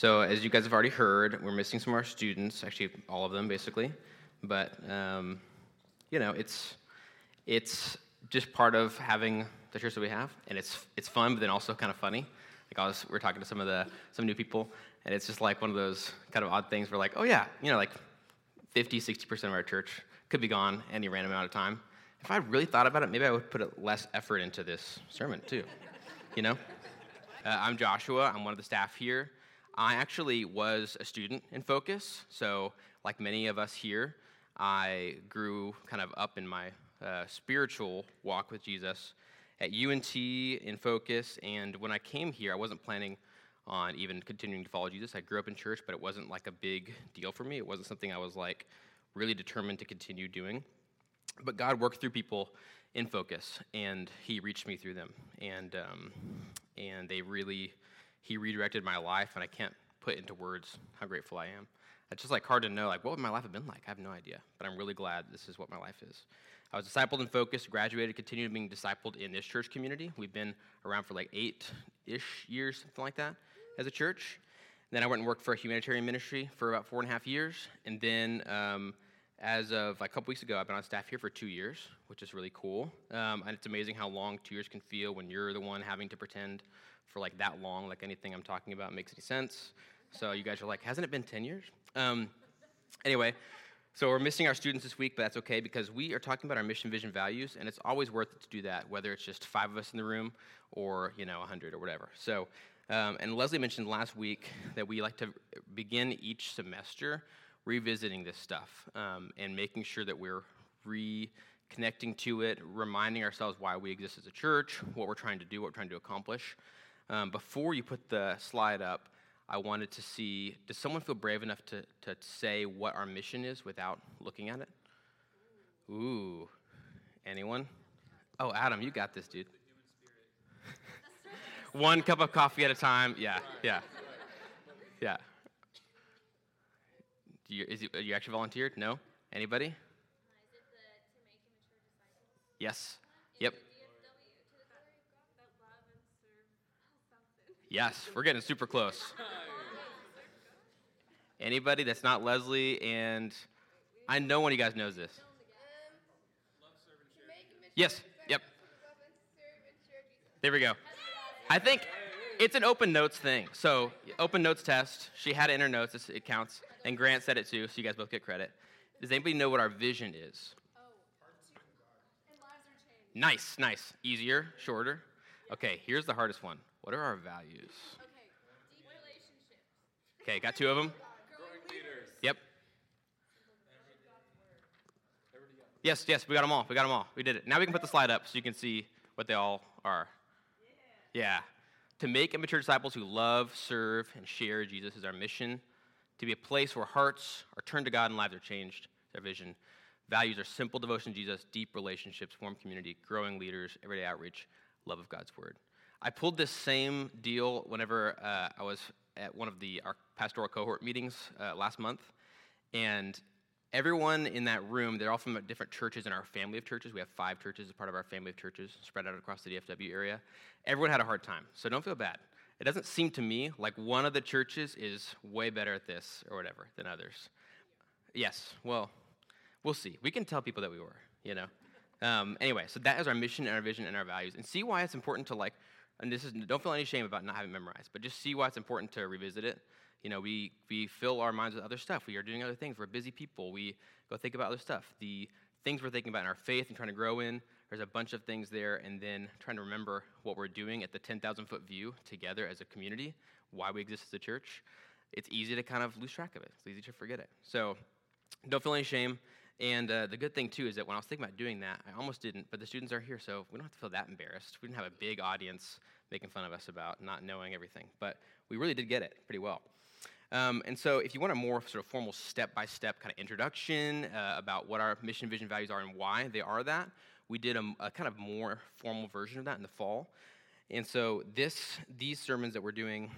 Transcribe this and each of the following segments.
So, as you guys have already heard, we're missing some of our students, actually, all of them basically. But, um, you know, it's, it's just part of having the church that we have, and it's, it's fun, but then also kind of funny. Like, I was, we are talking to some of the some new people, and it's just like one of those kind of odd things where, like, oh, yeah, you know, like 50, 60% of our church could be gone any random amount of time. If I really thought about it, maybe I would put less effort into this sermon, too. You know? Uh, I'm Joshua. I'm one of the staff here. I actually was a student in Focus, so like many of us here, I grew kind of up in my uh, spiritual walk with Jesus at UNT in Focus. And when I came here, I wasn't planning on even continuing to follow Jesus. I grew up in church, but it wasn't like a big deal for me. It wasn't something I was like really determined to continue doing. But God worked through people in Focus, and He reached me through them. And um, and they really, he redirected my life, and I can't put into words how grateful I am. It's just like hard to know, like, what would my life have been like? I have no idea, but I'm really glad this is what my life is. I was discipled in Focus, graduated, continued being discipled in this church community. We've been around for like eight-ish years, something like that, as a church. then I went and worked for a humanitarian ministry for about four and a half years, and then um, as of like, a couple weeks ago, I've been on staff here for two years, which is really cool. Um, and it's amazing how long two years can feel when you're the one having to pretend for like that long, like anything I'm talking about makes any sense. So you guys are like, hasn't it been 10 years? Um, anyway, so we're missing our students this week, but that's okay because we are talking about our mission, vision, values, and it's always worth it to do that, whether it's just five of us in the room or you know 100 or whatever. So, um, and Leslie mentioned last week that we like to begin each semester revisiting this stuff um, and making sure that we're reconnecting to it, reminding ourselves why we exist as a church, what we're trying to do, what we're trying to accomplish. Um, before you put the slide up, I wanted to see does someone feel brave enough to, to say what our mission is without looking at it? Ooh, anyone? Oh, Adam, you got this, dude. One cup of coffee at a time. Yeah, yeah, yeah. You, is it, you actually volunteered? No? Anybody? Yes. Yep. Yes, we're getting super close. Anybody that's not Leslie and I know one of you guys knows this. Yes. Yep. There we go. I think it's an open notes thing. So, open notes test. She had it in her notes. It counts. And Grant said it too, so you guys both get credit. Does anybody know what our vision is? Nice, nice. Easier, shorter. Okay, here's the hardest one. What are our values? Okay, got two of them? Yep. Yes, yes, we got them all. We got them all. We did it. Now we can put the slide up so you can see what they all are. Yeah. To make immature disciples who love, serve, and share Jesus is our mission. To be a place where hearts are turned to God and lives are changed. Their vision. Values are simple devotion to Jesus, deep relationships, warm community, growing leaders, everyday outreach, love of God's word. I pulled this same deal whenever uh, I was at one of the our pastoral cohort meetings uh, last month, and everyone in that room, they're all from different churches in our family of churches. We have five churches as part of our family of churches spread out across the DFW area. Everyone had a hard time, so don't feel bad. It doesn't seem to me like one of the churches is way better at this or whatever than others. Yes, well, we'll see. We can tell people that we were, you know. Um, anyway, so that is our mission and our vision and our values, and see why it's important to like. And this is don't feel any shame about not having memorized, but just see why it's important to revisit it you know, we, we fill our minds with other stuff. We are doing other things. We're busy people. We go think about other stuff. The things we're thinking about in our faith and trying to grow in, there's a bunch of things there. And then trying to remember what we're doing at the 10,000 foot view together as a community, why we exist as a church. It's easy to kind of lose track of it. It's easy to forget it. So don't feel any shame. And uh, the good thing, too, is that when I was thinking about doing that, I almost didn't, but the students are here, so we don't have to feel that embarrassed. We didn't have a big audience making fun of us about not knowing everything, but we really did get it pretty well. Um, and so, if you want a more sort of formal step by step kind of introduction uh, about what our mission, vision, values are and why they are that, we did a, a, kind of more formal version of that in the fall. And so, this, these sermons that we're doing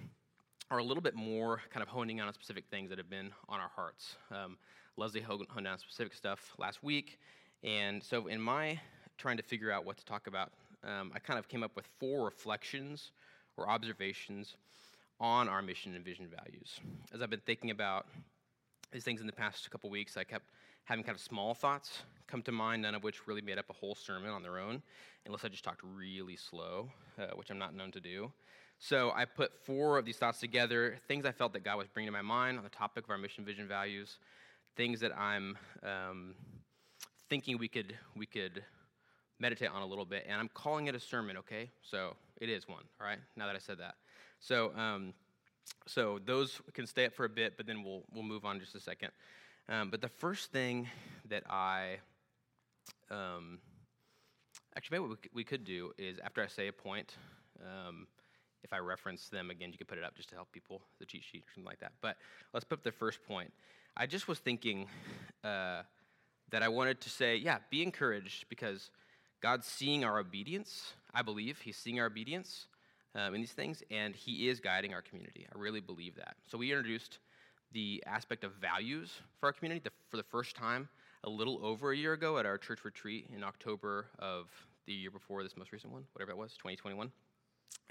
are a little bit more kind of honing on specific things that have been on our hearts. Um, Leslie Hogan honed down specific stuff last week. And so, in my trying to figure out what to talk about, um, I kind of came up with four reflections or observations on our mission and vision values. As I've been thinking about these things in the past couple weeks, I kept having kind of small thoughts come to mind, none of which really made up a whole sermon on their own, unless I just talked really slow, uh, which I'm not known to do. So I put four of these thoughts together, things I felt that God was bringing to my mind on the topic of our mission, vision, values, things that I'm um, thinking we could we could meditate on a little bit, and I'm calling it a sermon. Okay, so it is one. All right, now that I said that, so um, so those can stay up for a bit, but then we'll we'll move on just a second. Um, but the first thing that I um, actually maybe what we could do is after I say a point. Um, if I reference them again, you can put it up just to help people, the cheat sheet or something like that. But let's put up the first point. I just was thinking uh, that I wanted to say, yeah, be encouraged because God's seeing our obedience. I believe He's seeing our obedience um, in these things, and He is guiding our community. I really believe that. So we introduced the aspect of values for our community for the first time a little over a year ago at our church retreat in October of the year before this most recent one, whatever it was, 2021.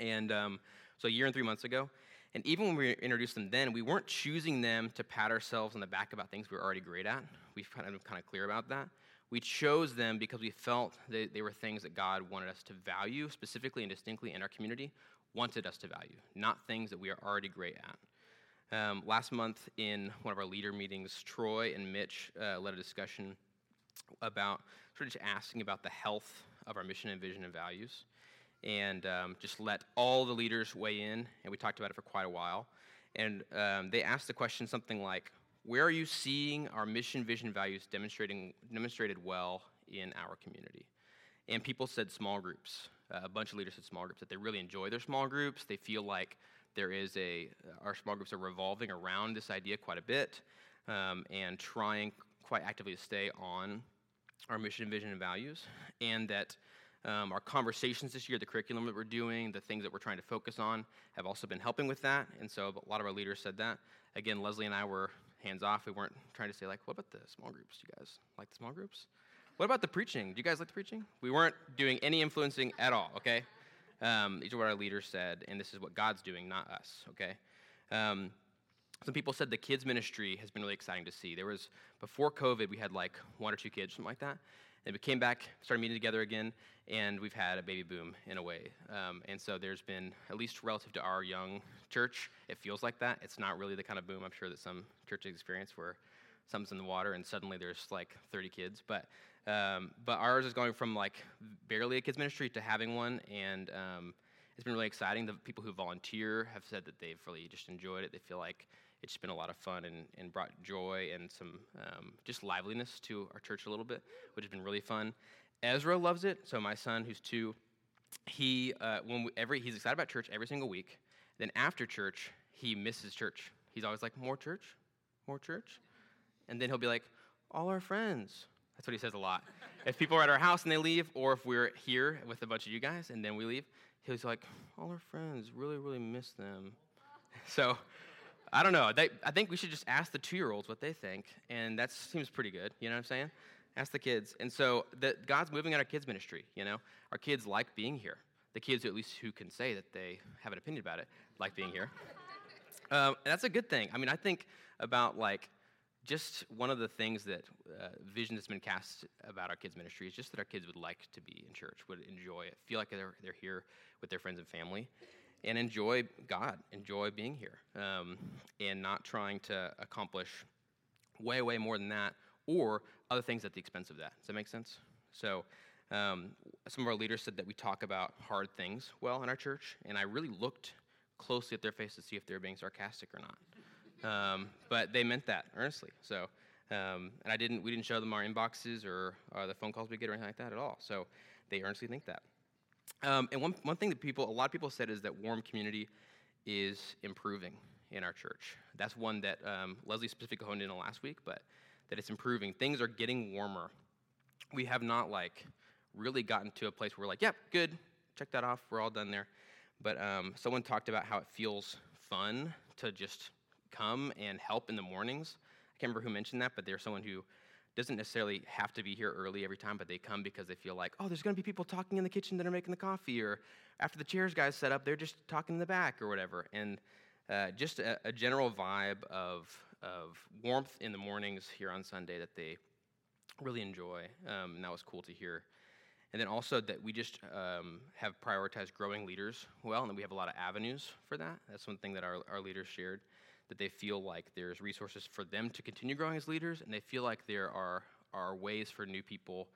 And um, so a year and three months ago. And even when we introduced them then, we weren't choosing them to pat ourselves on the back about things we were already great at. We've kind of kind of clear about that. We chose them because we felt they, they were things that God wanted us to value specifically and distinctly in our community, wanted us to value, not things that we are already great at. Um, last month, in one of our leader meetings, Troy and Mitch uh, led a discussion about sort of just asking about the health of our mission and vision and values and um, just let all the leaders weigh in. And we talked about it for quite a while. And um, they asked the question something like, where are you seeing our mission, vision, values demonstrating, demonstrated well in our community? And people said small groups. Uh, a bunch of leaders said small groups, that they really enjoy their small groups. They feel like there is a, our small groups are revolving around this idea quite a bit um, and trying quite actively to stay on our mission, vision, and values. And that um, our conversations this year, the curriculum that we're doing, the things that we're trying to focus on have also been helping with that. And so a lot of our leaders said that. Again, Leslie and I were hands off. We weren't trying to say, like, what about the small groups? Do you guys like the small groups? What about the preaching? Do you guys like the preaching? We weren't doing any influencing at all, okay? Um, these are what our leaders said, and this is what God's doing, not us, okay? Um, some people said the kids ministry has been really exciting to see. There was, before COVID, we had like one or two kids, something like that. And we came back, started meeting together again, and we've had a baby boom in a way. Um, and so there's been, at least relative to our young church, it feels like that. It's not really the kind of boom I'm sure that some churches experience where something's in the water and suddenly there's like 30 kids. But, um, but ours is going from like barely a kids ministry to having one, and um, it's been really exciting. The people who volunteer have said that they've really just enjoyed it. They feel like it's been a lot of fun and, and brought joy and some um, just liveliness to our church a little bit, which has been really fun. Ezra loves it. So my son, who's two, he uh, when we, every he's excited about church every single week. Then after church, he misses church. He's always like, "More church, more church," and then he'll be like, "All our friends." That's what he says a lot. if people are at our house and they leave, or if we're here with a bunch of you guys and then we leave, he's like, "All our friends, really, really miss them." So I don't know. They, I think we should just ask the two year olds what they think, and that seems pretty good. You know what I'm saying? Ask the kids. And so the, God's moving on our kids' ministry. You know, our kids like being here. The kids, at least, who can say that they have an opinion about it, like being here. Um, and that's a good thing. I mean, I think about like just one of the things that uh, vision that's been cast about our kids' ministry is just that our kids would like to be in church, would enjoy it, feel like they're, they're here with their friends and family and enjoy God, enjoy being here, um, and not trying to accomplish way, way more than that or other things at the expense of that. Does that make sense? So, um, some of our leaders said that we talk about hard things well in our church, and I really looked closely at their face to see if they were being sarcastic or not. Um, but they meant that earnestly. So, um, and I didn't, we didn't show them our inboxes or uh, the phone calls we get or anything like that at all. So they earnestly think that. Um, and one, one thing that people, a lot of people said is that warm community is improving in our church. That's one that um, Leslie specifically honed in on last week, but that it's improving. Things are getting warmer. We have not like really gotten to a place where we're like, yep, good, check that off, we're all done there. But um, someone talked about how it feels fun to just come and help in the mornings. I can't remember who mentioned that, but there's someone who doesn't necessarily have to be here early every time, but they come because they feel like, oh, there's going to be people talking in the kitchen that are making the coffee, or after the chairs guys set up, they're just talking in the back or whatever. And uh, just a, a, general vibe of, of warmth in the mornings here on Sunday that they really enjoy. Um, and that was cool to hear. And then also that we just um, have prioritized growing leaders well, and that we have a lot of avenues for that. That's one thing that our, our leaders shared, that they feel like there's resources for them to continue growing as leaders, and they feel like there are, are ways for new people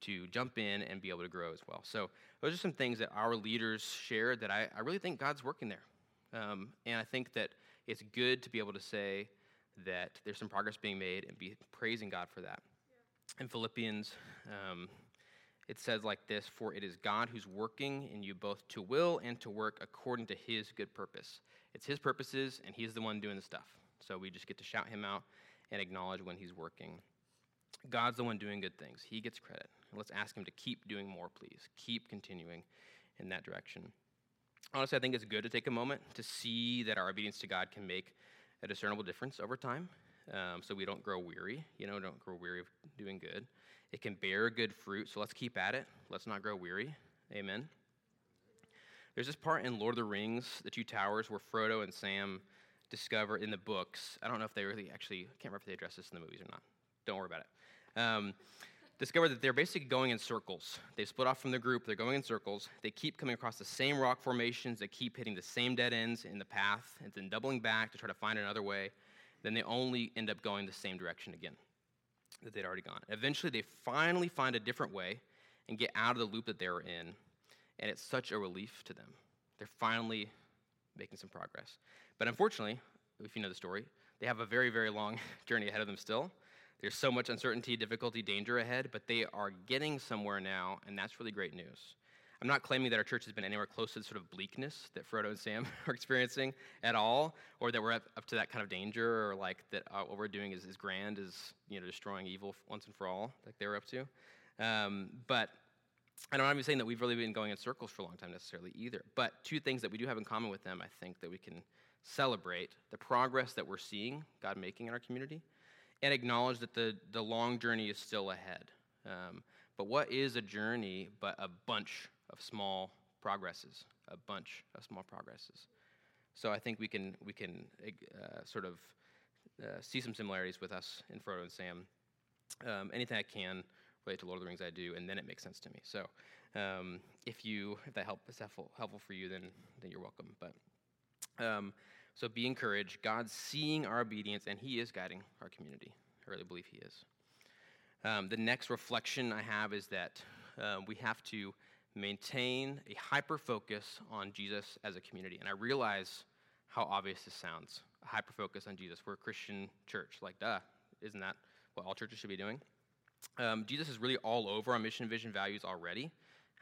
to jump in and be able to grow as well. So those are some things that our leaders shared that I, I really think God's working there. Um, and I think that it's good to be able to say that there's some progress being made and be praising God for that. Yeah. In Philippians, um, it says like this For it is God who's working in you both to will and to work according to his good purpose. It's his purposes, and he's the one doing the stuff. So we just get to shout him out and acknowledge when he's working. God's the one doing good things, he gets credit. let's ask him to keep doing more, please. Keep continuing in that direction. Honestly, I think it's good to take a moment to see that our obedience to God can make a discernible difference over time um, so we don't grow weary, you know, don't grow weary of doing good. It can bear good fruit, so let's keep at it. Let's not grow weary. Amen. There's this part in Lord of the Rings, The Two Towers, where Frodo and Sam discover in the books, I don't know if they really actually, I can't remember if they address this in the movies or not. Don't worry about it. Um, discover that they're basically going in circles. They split off from the group, they're going in circles. They keep coming across the same rock formations, they keep hitting the same dead ends in the path, and then doubling back to try to find another way. Then they only end up going the same direction again that they'd already gone. Eventually, they finally find a different way and get out of the loop that they were in, and it's such a relief to them. They're finally making some progress. But unfortunately, if you know the story, they have a very, very long journey ahead of them still. There's so much uncertainty, difficulty, danger ahead, but they are getting somewhere now, and that's really great news. I'm not claiming that our church has been anywhere close to the sort of bleakness that Frodo and Sam are experiencing at all, or that we're up, to that kind of danger, or like that uh, what we're doing is as grand is you know destroying evil once and for all, like they were up to. Um, but I don't want to be saying that we've really been going in circles for a long time necessarily either. But two things that we do have in common with them, I think, that we can celebrate the progress that we're seeing God making in our community, and acknowledge that the the long journey is still ahead. Um, but what is a journey but a bunch of small progresses, a bunch of small progresses. So I think we can we can uh, sort of uh, see some similarities with us in Frodo and Sam. Um, anything I can relate to Lord of the Rings, I do, and then it makes sense to me. So um, if you if that help is helpful helpful for you, then then you're welcome. But um, so be encouraged. God's seeing our obedience, and He is guiding our community. I really believe He is. Um, the next reflection I have is that uh, we have to maintain a hyper focus on Jesus as a community. And I realize how obvious this sounds hyper focus on Jesus. We're a Christian church. Like, duh, isn't that what all churches should be doing? Um, Jesus is really all over our mission, vision, values already.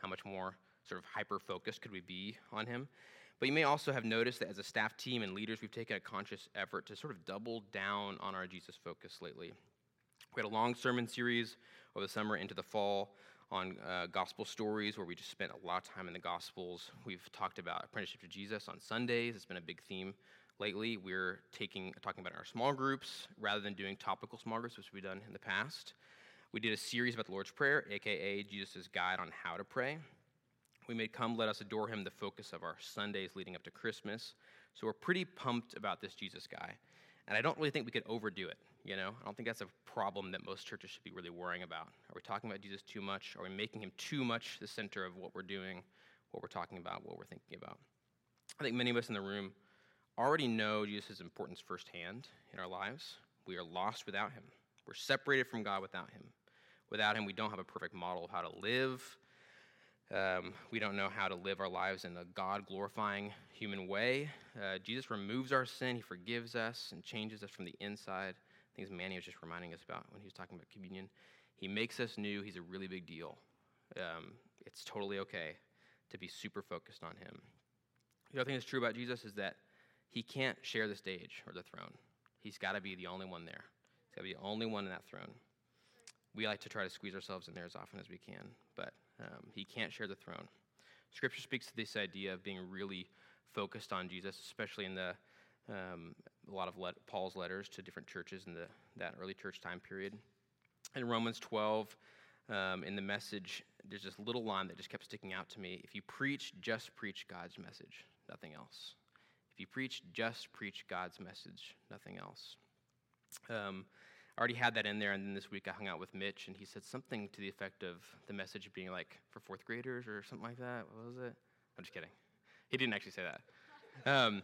How much more sort of hyper focused could we be on him? But you may also have noticed that as a staff team and leaders, we've taken a conscious effort to sort of double down on our Jesus focus lately. We had a long sermon series over the summer into the fall on uh, gospel stories where we just spent a lot of time in the gospels. We've talked about apprenticeship to Jesus on Sundays. It's been a big theme lately. We're taking talking about in our small groups rather than doing topical small groups, which we've done in the past. We did a series about the Lord's Prayer, aka Jesus' guide on how to pray. We made Come Let Us Adore Him the focus of our Sundays leading up to Christmas. So we're pretty pumped about this Jesus guy. And I don't really think we could overdo it. You know, I don't think that's a problem that most churches should be really worrying about. Are we talking about Jesus too much? Are we making him too much the center of what we're doing, what we're talking about, what we're thinking about? I think many of us in the room already know Jesus' importance firsthand in our lives. We are lost without him. We're separated from God without him. Without him, we don't have a perfect model of how to live. Um, we don't know how to live our lives in a God glorifying human way. Uh, Jesus removes our sin, He forgives us, and changes us from the inside. As Manny was just reminding us about when he was talking about communion. He makes us new. He's a really big deal. Um, it's totally okay to be super focused on Him. The other thing that's true about Jesus is that He can't share the stage or the throne. He's got to be the only one there. He's got to be the only one in that throne. We like to try to squeeze ourselves in there as often as we can, but um, he can't share the throne. Scripture speaks to this idea of being really focused on Jesus, especially in the um, a lot of let, Paul's letters to different churches in the, that early church time period. In Romans 12, um, in the message, there's this little line that just kept sticking out to me. If you preach, just preach God's message, nothing else. If you preach, just preach God's message, nothing else. Um, I already had that in there, and then this week I hung out with Mitch, and he said something to the effect of the message being like for fourth graders or something like that. What was it? I'm just kidding. He didn't actually say that. Um,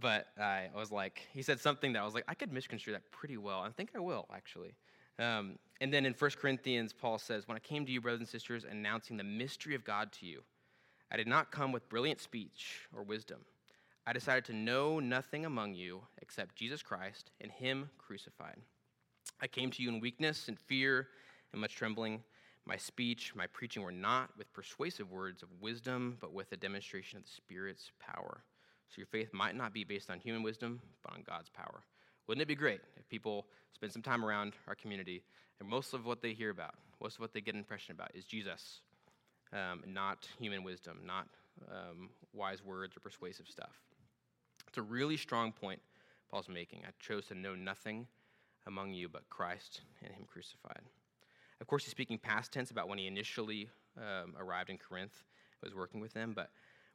but I was like, he said something that I was like, I could misconstrue that pretty well. I think I will, actually. Um, and then in 1 Corinthians, Paul says, When I came to you, brothers and sisters, announcing the mystery of God to you, I did not come with brilliant speech or wisdom. I decided to know nothing among you except Jesus Christ and Him crucified. I came to you in weakness and fear and much trembling. My speech, my preaching were not with persuasive words of wisdom, but with a demonstration of the Spirit's power. So your faith might not be based on human wisdom, but on God's power. Wouldn't it be great if people spend some time around our community and most of what they hear about, most of what they get an impression about is Jesus, um, not human wisdom, not um, wise words or persuasive stuff? It's a really strong point Paul's making. I chose to know nothing among you but Christ and Him crucified. Of course, he's speaking past tense about when he initially um, arrived in Corinth, was working with them, but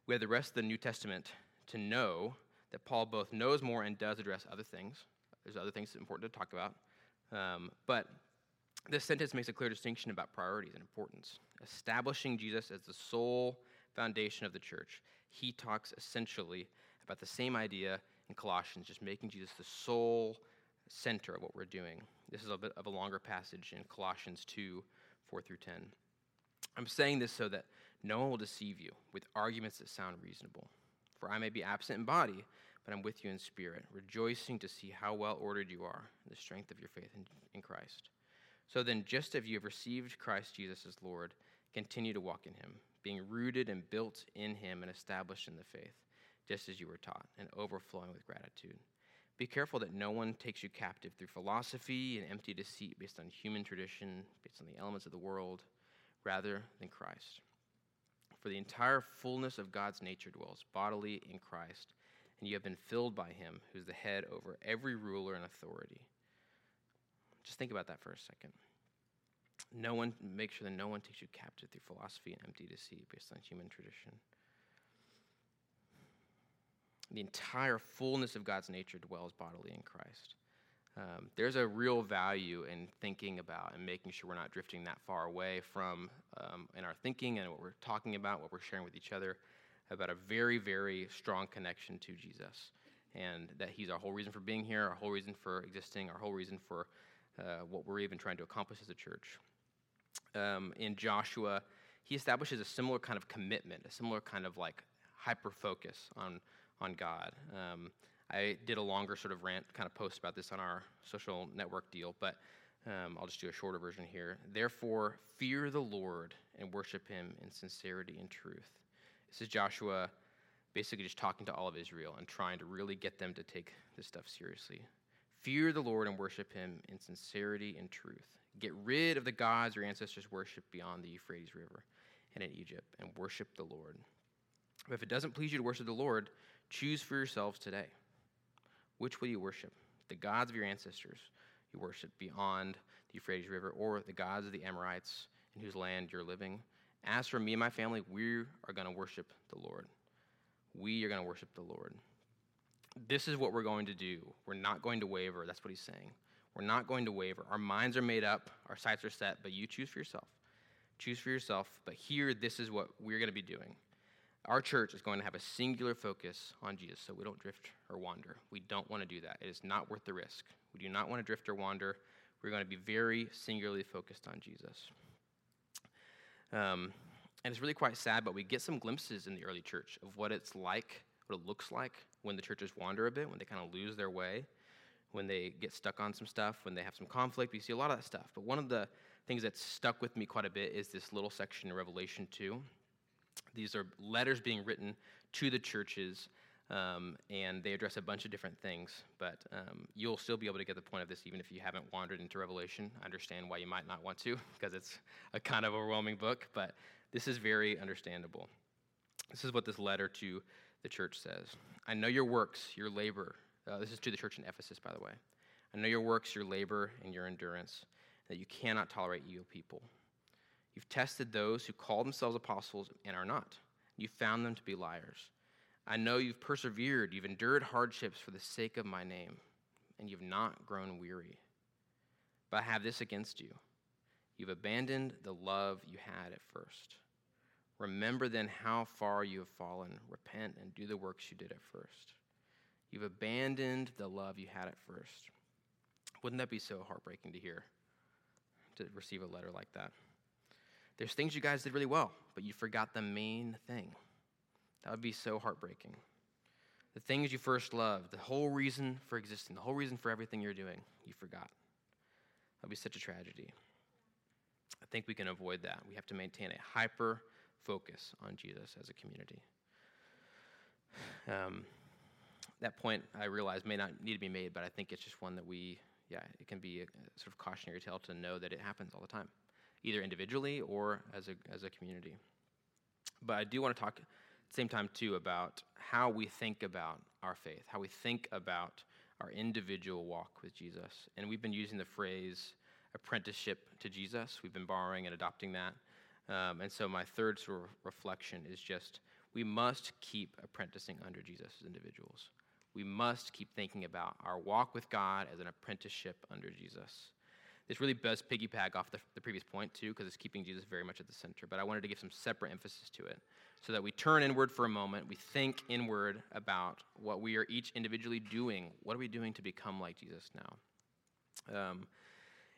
we have the rest of the New Testament to know that Paul both knows more and does address other things. There's other things important to talk about. Um, but this sentence makes a clear distinction about priorities and importance. Establishing Jesus as the sole foundation of the church, he talks essentially about the same idea in Colossians, just making Jesus the sole center of what we're doing. This is a bit of a longer passage in Colossians 2 4 through 10. I'm saying this so that no one will deceive you with arguments that sound reasonable. For I may be absent in body, but I'm with you in spirit, rejoicing to see how well ordered you are the strength of your faith in, in Christ. So then, just as you have received Christ Jesus as Lord, continue to walk in him, being rooted and built in him and established in the faith, just as you were taught, and overflowing with gratitude. Be careful that no one takes you captive through philosophy and empty deceit based on human tradition, based on the elements of the world, rather than Christ. For the entire fullness of God's nature dwells bodily in Christ, and you have been filled by him, who's the head over every ruler and authority. Just think about that for a second. No one, make sure that no one takes you captive through philosophy and empty deceit based on human tradition. The entire fullness of God's nature dwells bodily in Christ. Um, there's a real value in thinking about and making sure we're not drifting that far away from um, in our thinking and what we're talking about, what we're sharing with each other, about a very, very strong connection to Jesus. And that He's our whole reason for being here, our whole reason for existing, our whole reason for uh, what we're even trying to accomplish as a church. Um, in Joshua, he establishes a similar kind of commitment, a similar kind of like hyper focus on on God. Um, I did a longer sort of rant kind of post about this on our social network deal, but um, I'll just do a shorter version here. Therefore, fear the Lord and worship him in sincerity and truth. This is Joshua basically just talking to all of Israel and trying to really get them to take this stuff seriously. Fear the Lord and worship him in sincerity and truth. Get rid of the gods your ancestors worshiped beyond the Euphrates River and in Egypt, and worship the Lord. But if it doesn't please you to worship the Lord, choose for yourselves today. Which will you worship? The gods of your ancestors you worship beyond the Euphrates River, or the gods of the Amorites in whose land you're living? As for me and my family, we are going to worship the Lord. We are going to worship the Lord. This is what we're going to do. We're not going to waver. That's what he's saying. We're not going to waver. Our minds are made up, our sights are set, but you choose for yourself. Choose for yourself. But here, this is what we're going to be doing. Our church is going to have a singular focus on Jesus so we don't drift or wander. We don't want to do that. It is not worth the risk. We do not want to drift or wander. We're going to be very singularly focused on Jesus. Um, and it's really quite sad, but we get some glimpses in the early church of what it's like, what it looks like when the churches wander a bit, when they kind of lose their way, when they get stuck on some stuff, when they have some conflict. We see a lot of that stuff. But one of the things that's stuck with me quite a bit is this little section in Revelation 2 these are letters being written to the churches, um, and they address a bunch of different things. But um, you'll still be able to get the point of this even if you haven't wandered into Revelation. I understand why you might not want to, because it's a kind of overwhelming book, but this is very understandable. This is what this letter to the church says I know your works, your labor. Uh, this is to the church in Ephesus, by the way. I know your works, your labor, and your endurance, that you cannot tolerate evil people You've tested those who call themselves apostles and are not. You found them to be liars. I know you've persevered, you've endured hardships for the sake of my name, and you've not grown weary. But I have this against you you've abandoned the love you had at first. Remember then how far you have fallen. Repent and do the works you did at first. You've abandoned the love you had at first. Wouldn't that be so heartbreaking to hear? To receive a letter like that. There's things you guys did really well, but you forgot the main thing. That would be so heartbreaking. The things you first loved, the whole reason for existing, the whole reason for everything you're doing, you forgot. That would be such a tragedy. I think we can avoid that. We have to maintain a hyper focus on Jesus as a community. Um, that point I realize may not need to be made, but I think it's just one that we, yeah, it can be a, a sort of cautionary tale to know that it happens all the time, either individually or as a, as a community. But I do want to talk at the same time, too, about how we think about our faith, how we think about our individual walk with Jesus. And we've been using the phrase apprenticeship to Jesus, we've been borrowing and adopting that. Um, and so my third sort of reflection is just we must keep apprenticing under Jesus as individuals. We must keep thinking about our walk with God as an apprenticeship under Jesus. This really does piggyback off the, the previous point, too, because it's keeping Jesus very much at the center. But I wanted to give some separate emphasis to it so that we turn inward for a moment. We think inward about what we are each individually doing. What are we doing to become like Jesus now? Um,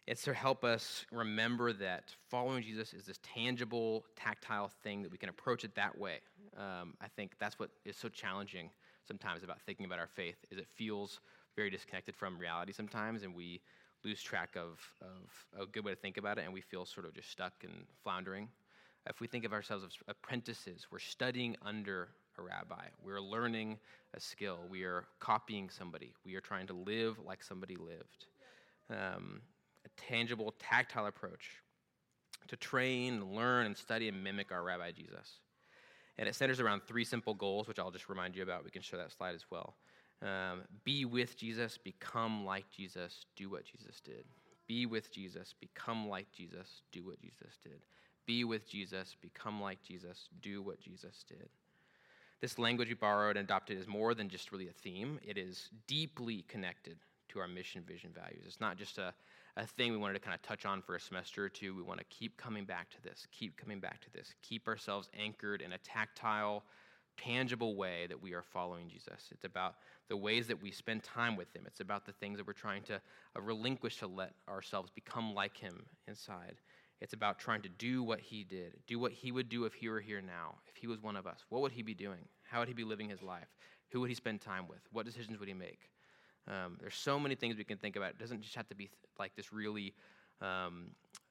it's to help us remember that following Jesus is this tangible, tactile thing that we can approach it that way. Um, I think that's what is so challenging sometimes about thinking about our faith is it feels very disconnected from reality sometimes, and we lose track of, of a good way to think about it, and we feel sort of just stuck and floundering. If we think of ourselves as apprentices, we're studying under a rabbi. We're learning a skill. We are copying somebody. We are trying to live like somebody lived. Um, a tangible, tactile approach to train, learn, and study and mimic our Rabbi Jesus. And it centers around three simple goals, which I'll just remind you about. We can show that slide as well. Um, be with Jesus, become like Jesus, do what Jesus did. Be with Jesus, become like Jesus, do what Jesus did. Be with Jesus, become like Jesus, do what Jesus did. This language we borrowed and adopted is more than just really a theme, it is deeply connected to our mission, vision, values. It's not just a, a thing we wanted to kind of touch on for a semester or two. We want to keep coming back to this, keep coming back to this, keep ourselves anchored in a tactile, tangible way that we are following Jesus. It's about the ways that we spend time with Him. It's about the things that we're trying to uh, relinquish to let ourselves become like Him inside. It's about trying to do what He did, do what He would do if He were here now, if He was one of us. What would He be doing? How would He be living His life? Who would He spend time with? What decisions would He make? Um, there's so many things we can think about. It doesn't just have to be th- like this really um,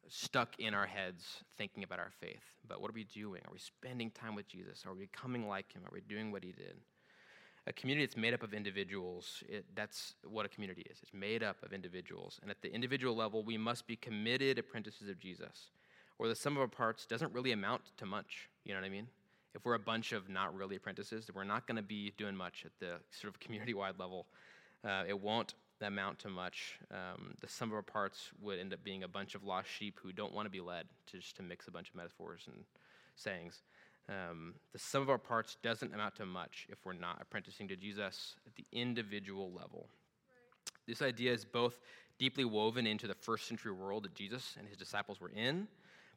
stuck in our heads thinking about our faith. But what are we doing? Are we spending time with Jesus? Are we becoming like him? Are we doing what he did? A community that's made up of individuals, it, that's what a community is. It's made up of individuals. And at the individual level, we must be committed apprentices of Jesus, or the sum of our parts doesn't really amount to much. You know what I mean? If we're a bunch of not really apprentices, we're not going to be doing much at the sort of community wide level. Uh, it won't amount to much. Um, the sum of our parts would end up being a bunch of lost sheep who don't want to be led, to just to mix a bunch of metaphors and sayings. Um, the sum of our parts doesn't amount to much if we're not apprenticing to Jesus at the individual level. Right. This idea is both deeply woven into the first century world that Jesus and his disciples were in,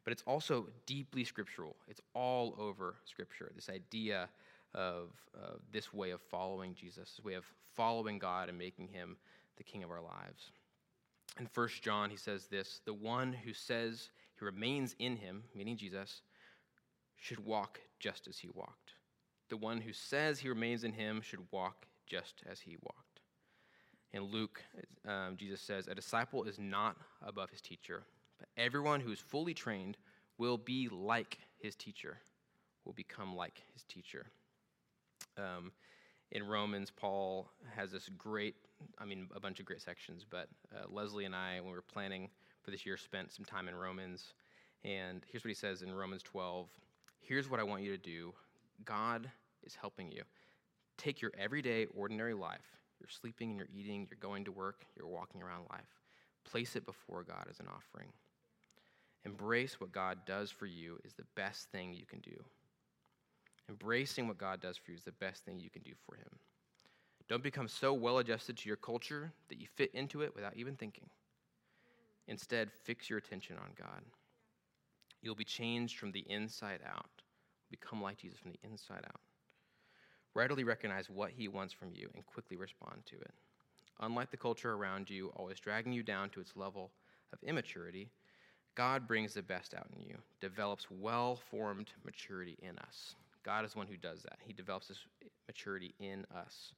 but it's also deeply scriptural. It's all over Scripture. This idea of uh, this way of following Jesus, this way of following God and making him the king of our lives. In 1 John, he says this The one who says he remains in him, meaning Jesus, should walk just as he walked. The one who says he remains in him should walk just as he walked. In Luke, um, Jesus says, A disciple is not above his teacher, but everyone who is fully trained will be like his teacher, will become like his teacher. Um, in Romans, Paul has this great, I mean, a bunch of great sections, but uh, Leslie and I, when we were planning for this year, spent some time in Romans. And here's what he says in Romans 12 Here's what I want you to do God is helping you. Take your everyday, ordinary life. You're sleeping and you're eating, you're going to work, you're walking around life. Place it before God as an offering. Embrace what God does for you is the best thing you can do. Embracing what God does for you is the best thing you can do for Him. Don't become so well adjusted to your culture that you fit into it without even thinking. Instead, fix your attention on God. You'll be changed from the inside out, become like Jesus from the inside out. Readily recognize what He wants from you and quickly respond to it. Unlike the culture around you, always dragging you down to its level of immaturity, God brings the best out in you, develops well formed maturity in us. God is one who does that. He develops this maturity in us.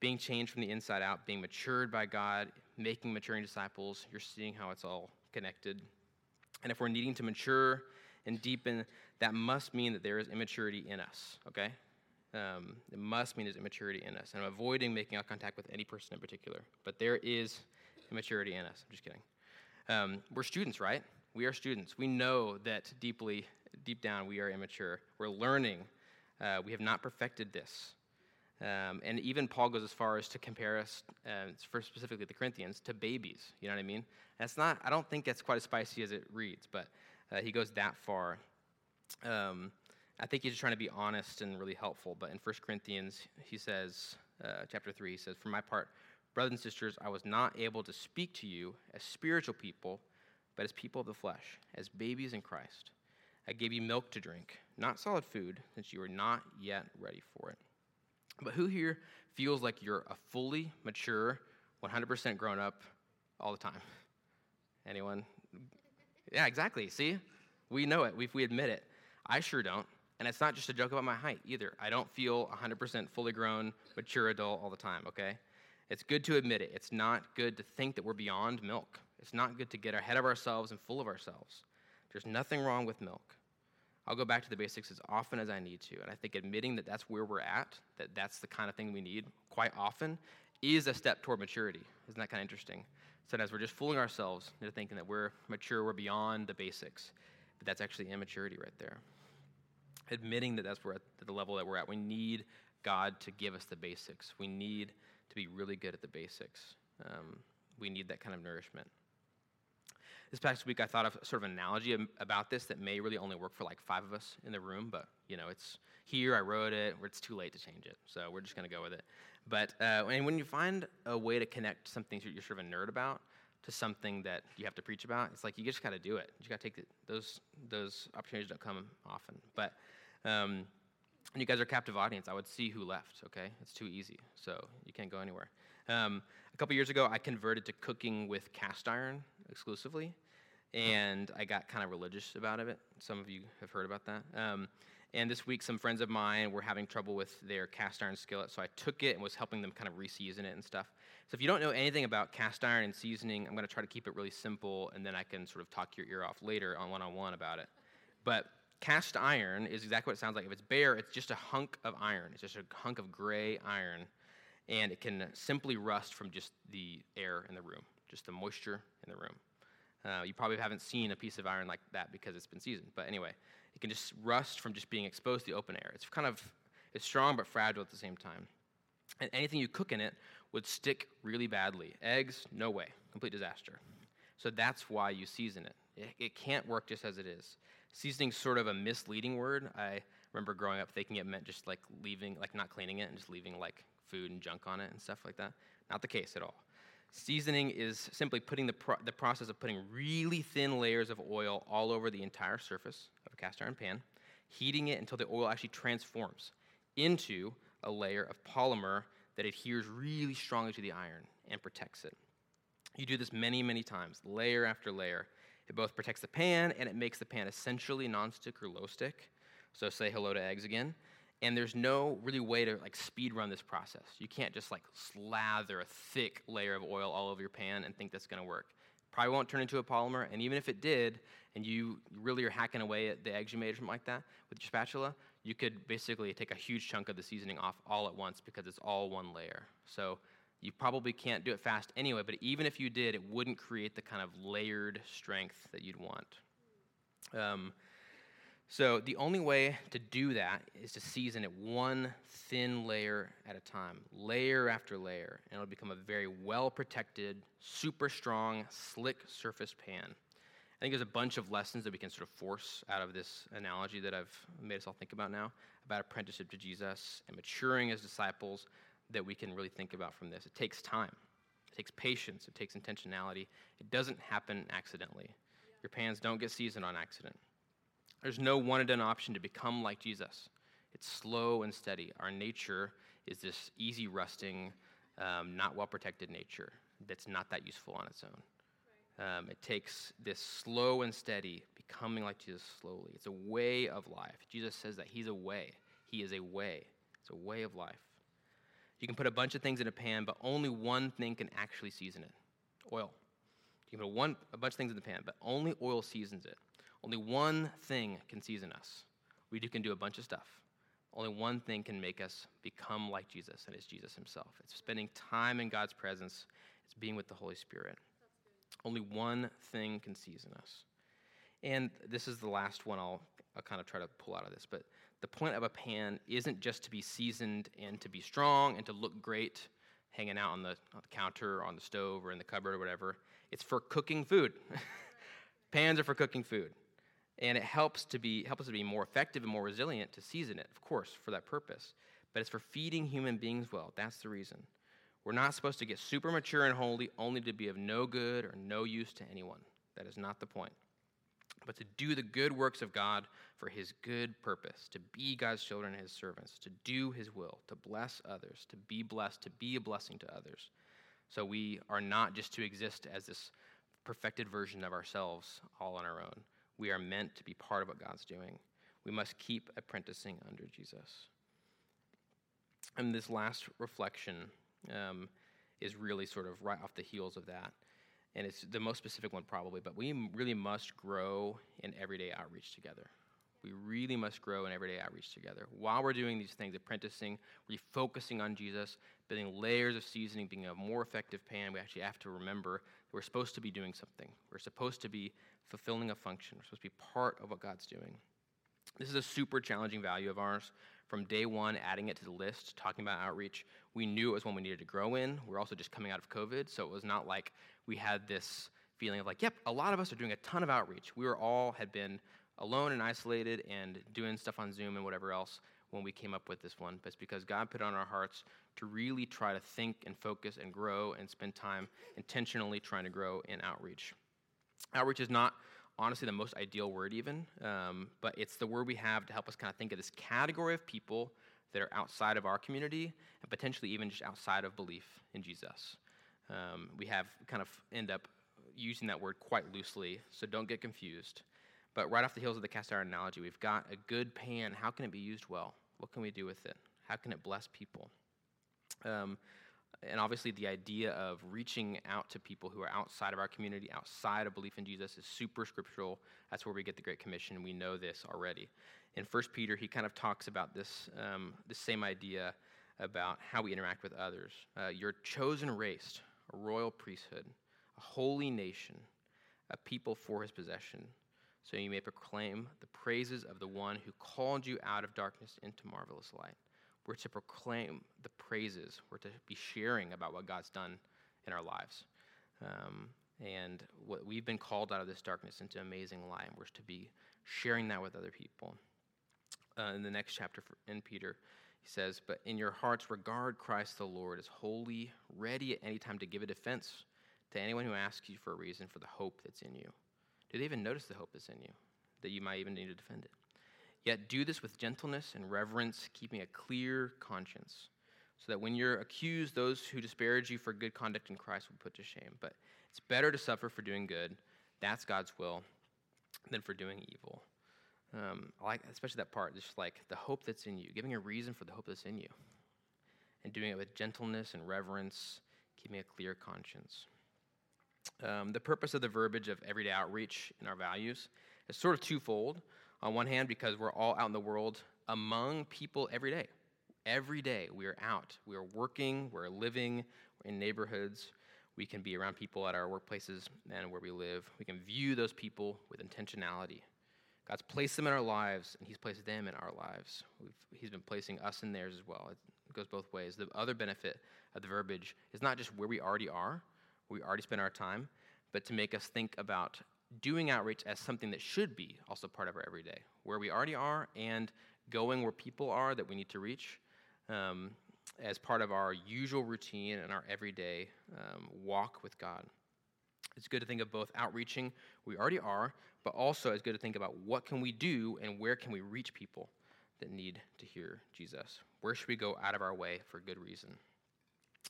Being changed from the inside out, being matured by God, making maturing disciples, you're seeing how it's all connected. And if we're needing to mature and deepen, that must mean that there is immaturity in us, okay? Um, it must mean there's immaturity in us. And I'm avoiding making eye contact with any person in particular, but there is immaturity in us. I'm just kidding. Um, we're students, right? We are students. We know that deeply, deep down, we are immature. We're learning. Uh, we have not perfected this. Um, and even Paul goes as far as to compare us, uh, for specifically the Corinthians, to babies. You know what I mean? That's not. I don't think that's quite as spicy as it reads, but uh, he goes that far. Um, I think he's just trying to be honest and really helpful. But in 1 Corinthians, he says, uh, chapter 3, he says, For my part, brothers and sisters, I was not able to speak to you as spiritual people, but as people of the flesh, as babies in Christ. I gave you milk to drink, not solid food, since you were not yet ready for it. But who here feels like you're a fully mature, 100% grown up all the time? Anyone? Yeah, exactly. See? We know it. We, we admit it. I sure don't. And it's not just a joke about my height either. I don't feel 100% fully grown, mature adult all the time, okay? It's good to admit it. It's not good to think that we're beyond milk. It's not good to get ahead of ourselves and full of ourselves. There's nothing wrong with milk. I'll go back to the basics as often as I need to. And I think admitting that that's where we're at, that that's the kind of thing we need quite often, is a step toward maturity. Isn't that kind of interesting? So as we're just fooling ourselves into thinking that we're mature, we're beyond the basics, but that's actually immaturity right there. Admitting that that's where at the level that we're at, we need God to give us the basics. We need to be really good at the basics. Um, we need that kind of nourishment. This past week, I thought of sort of an analogy about this that may really only work for like five of us in the room, but you know, it's here. I wrote it. It's too late to change it, so we're just going to go with it. But uh, and when you find a way to connect something you're sort of a nerd about to something that you have to preach about, it's like you just got to do it. You got to take the, those those opportunities don't come often, but. Um, and you guys are captive audience. I would see who left, okay? It's too easy, so you can't go anywhere. Um, couple years ago, I converted to cooking with cast iron exclusively, and I got kind of religious about it. Some of you have heard about that. Um, and this week, some friends of mine were having trouble with their cast iron skillet, so I took it and was helping them kind of reseason it and stuff. So if you don't know anything about cast iron and seasoning, I'm going to try to keep it really simple, and then I can sort of talk your ear off later on one-on-one about it. But Cast iron is exactly what it sounds like. If it's bare, it's just a hunk of iron. It's just a hunk of gray iron, and it can simply rust from just the air in the room, just the moisture in the room. Uh, you probably haven't seen a piece of iron like that because it's been seasoned. But anyway, it can just rust from just being exposed to the open air. It's kind of it's strong but fragile at the same time. And anything you cook in it would stick really badly. Eggs, no way, complete disaster. So that's why you season it. It, it can't work just as it is. Seasoning's sort of a misleading word. I remember growing up thinking it meant just like leaving, like not cleaning it and just leaving like food and junk on it and stuff like that. Not the case at all. Seasoning is simply putting the, pro- the process of putting really thin layers of oil all over the entire surface of a cast iron pan, heating it until the oil actually transforms into a layer of polymer that adheres really strongly to the iron and protects it. You do this many, many times, layer after layer, it both protects the pan and it makes the pan essentially nonstick or low stick. So say hello to eggs again. And there's no really way to like speed run this process. You can't just like slather a thick layer of oil all over your pan and think that's going to work. Probably won't turn into a polymer. And even if it did, and you really are hacking away at the eggs you made or something like that with your spatula, you could basically take a huge chunk of the seasoning off all at once because it's all one layer. So you probably can't do it fast anyway, but even if you did, it wouldn't create the kind of layered strength that you'd want. Um, so the only way to do that is to season it one thin layer at a time, layer after layer, and it'll become a very well protected, super strong, slick surface pan. I think there's a bunch of lessons that we can sort of force out of this analogy that I've made us all think about now about apprenticeship to Jesus and maturing as disciples that we can really think about from this. It takes time, it takes patience, it takes intentionality. It doesn't happen accidentally. Your pans don't get seasoned on accident. There's no one and done option to become like Jesus. It's slow and steady. Our nature is this easy rusting, um, not well protected nature that's not that useful on its own. Um, it takes this slow and steady, becoming like Jesus slowly. It's a way of life. Jesus says that He's a way. He is a way. It's a way of life. You can put a bunch of things in a pan, but only one thing can actually season it oil. You can put one, a bunch of things in the pan, but only oil seasons it. Only one thing can season us. We can do a bunch of stuff. Only one thing can make us become like Jesus, and it's Jesus himself. It's spending time in God's presence, it's being with the Holy Spirit. Only one thing can season us. And this is the last one I'll, I'll kind of try to pull out of this. But the point of a pan isn't just to be seasoned and to be strong and to look great hanging out on the, on the counter or on the stove or in the cupboard or whatever. It's for cooking food. Pans are for cooking food. And it helps to be help us to be more effective and more resilient to season it, of course, for that purpose. But it's for feeding human beings well. That's the reason. We're not supposed to get super mature and holy only to be of no good or no use to anyone. That is not the point. But to do the good works of God for his good purpose, to be God's children and his servants, to do his will, to bless others, to be blessed, to be a blessing to others. So we are not just to exist as this perfected version of ourselves all on our own. We are meant to be part of what God's doing. We must keep apprenticing under Jesus. And this last reflection um, is really sort of right off the heels of that. And it's the most specific one, probably, but we really must grow in everyday outreach together. We really must grow in everyday outreach together. While we're doing these things, apprenticing, refocusing on Jesus, building layers of seasoning, being a more effective pan, we actually have to remember we're supposed to be doing something. We're supposed to be fulfilling a function. We're supposed to be part of what God's doing. This is a super challenging value of ours. From day one, adding it to the list, talking about outreach, we knew it was one we needed to grow in. We're also just coming out of COVID, so it was not like we had this feeling of like, yep, a lot of us are doing a ton of outreach. We were all had been alone and isolated and doing stuff on Zoom and whatever else when we came up with this one. But it's because God put on our hearts to really try to think and focus and grow and spend time intentionally trying to grow in outreach. Outreach is not honestly the most ideal word, even, um, but it's the word we have to help us kind of think of this category of people that are outside of our community and potentially even just outside of belief in Jesus. Um, we have kind of end up using that word quite loosely, so don't get confused. But right off the heels of the cast iron analogy, we've got a good pan. How can it be used well? What can we do with it? How can it bless people? Um, and obviously, the idea of reaching out to people who are outside of our community, outside of belief in Jesus, is super scriptural. That's where we get the Great Commission. We know this already. In 1 Peter, he kind of talks about this, um, this same idea about how we interact with others. Uh, you're chosen race, a royal priesthood, a holy nation, a people for his possession, so you may proclaim the praises of the one who called you out of darkness into marvelous light. We're to proclaim the praises. We're to be sharing about what God's done in our lives. Um, and what we've been called out of this darkness into amazing light. We're to be sharing that with other people. Uh, in the next chapter in Peter, he says, But in your hearts, regard Christ the Lord as holy, ready at any time to give a defense to anyone who asks you for a reason for the hope that's in you. Do they even notice the hope that's in you, that you might even need to defend it? Yet do this with gentleness and reverence, keeping a clear conscience, so that when you're accused, those who disparage you for good conduct in Christ will put to shame. But it's better to suffer for doing good, that's God's will, than for doing evil. Um, I like especially that part, just like the hope that's in you, giving a reason for the hope that's in you, and doing it with gentleness and reverence, keeping a clear conscience. Um, the purpose of the verbiage of everyday outreach in our values is sort of twofold. On one hand, because we're all out in the world among people every day. Every day we are out. We are working, we're living, we're in neighborhoods. We can be around people at our workplaces and where we live. We can view those people with intentionality. God's placed them in our lives, and He's placed them in our lives. We've, he's been placing us in theirs as well. It goes both ways. The other benefit of the verbiage is not just where we already are, we already spend our time, but to make us think about doing outreach as something that should be also part of our everyday, where we already are, and going where people are that we need to reach um, as part of our usual routine and our everyday um, walk with God. It's good to think of both outreaching, we already are, but also it's good to think about what can we do and where can we reach people that need to hear Jesus. Where should we go out of our way for good reason?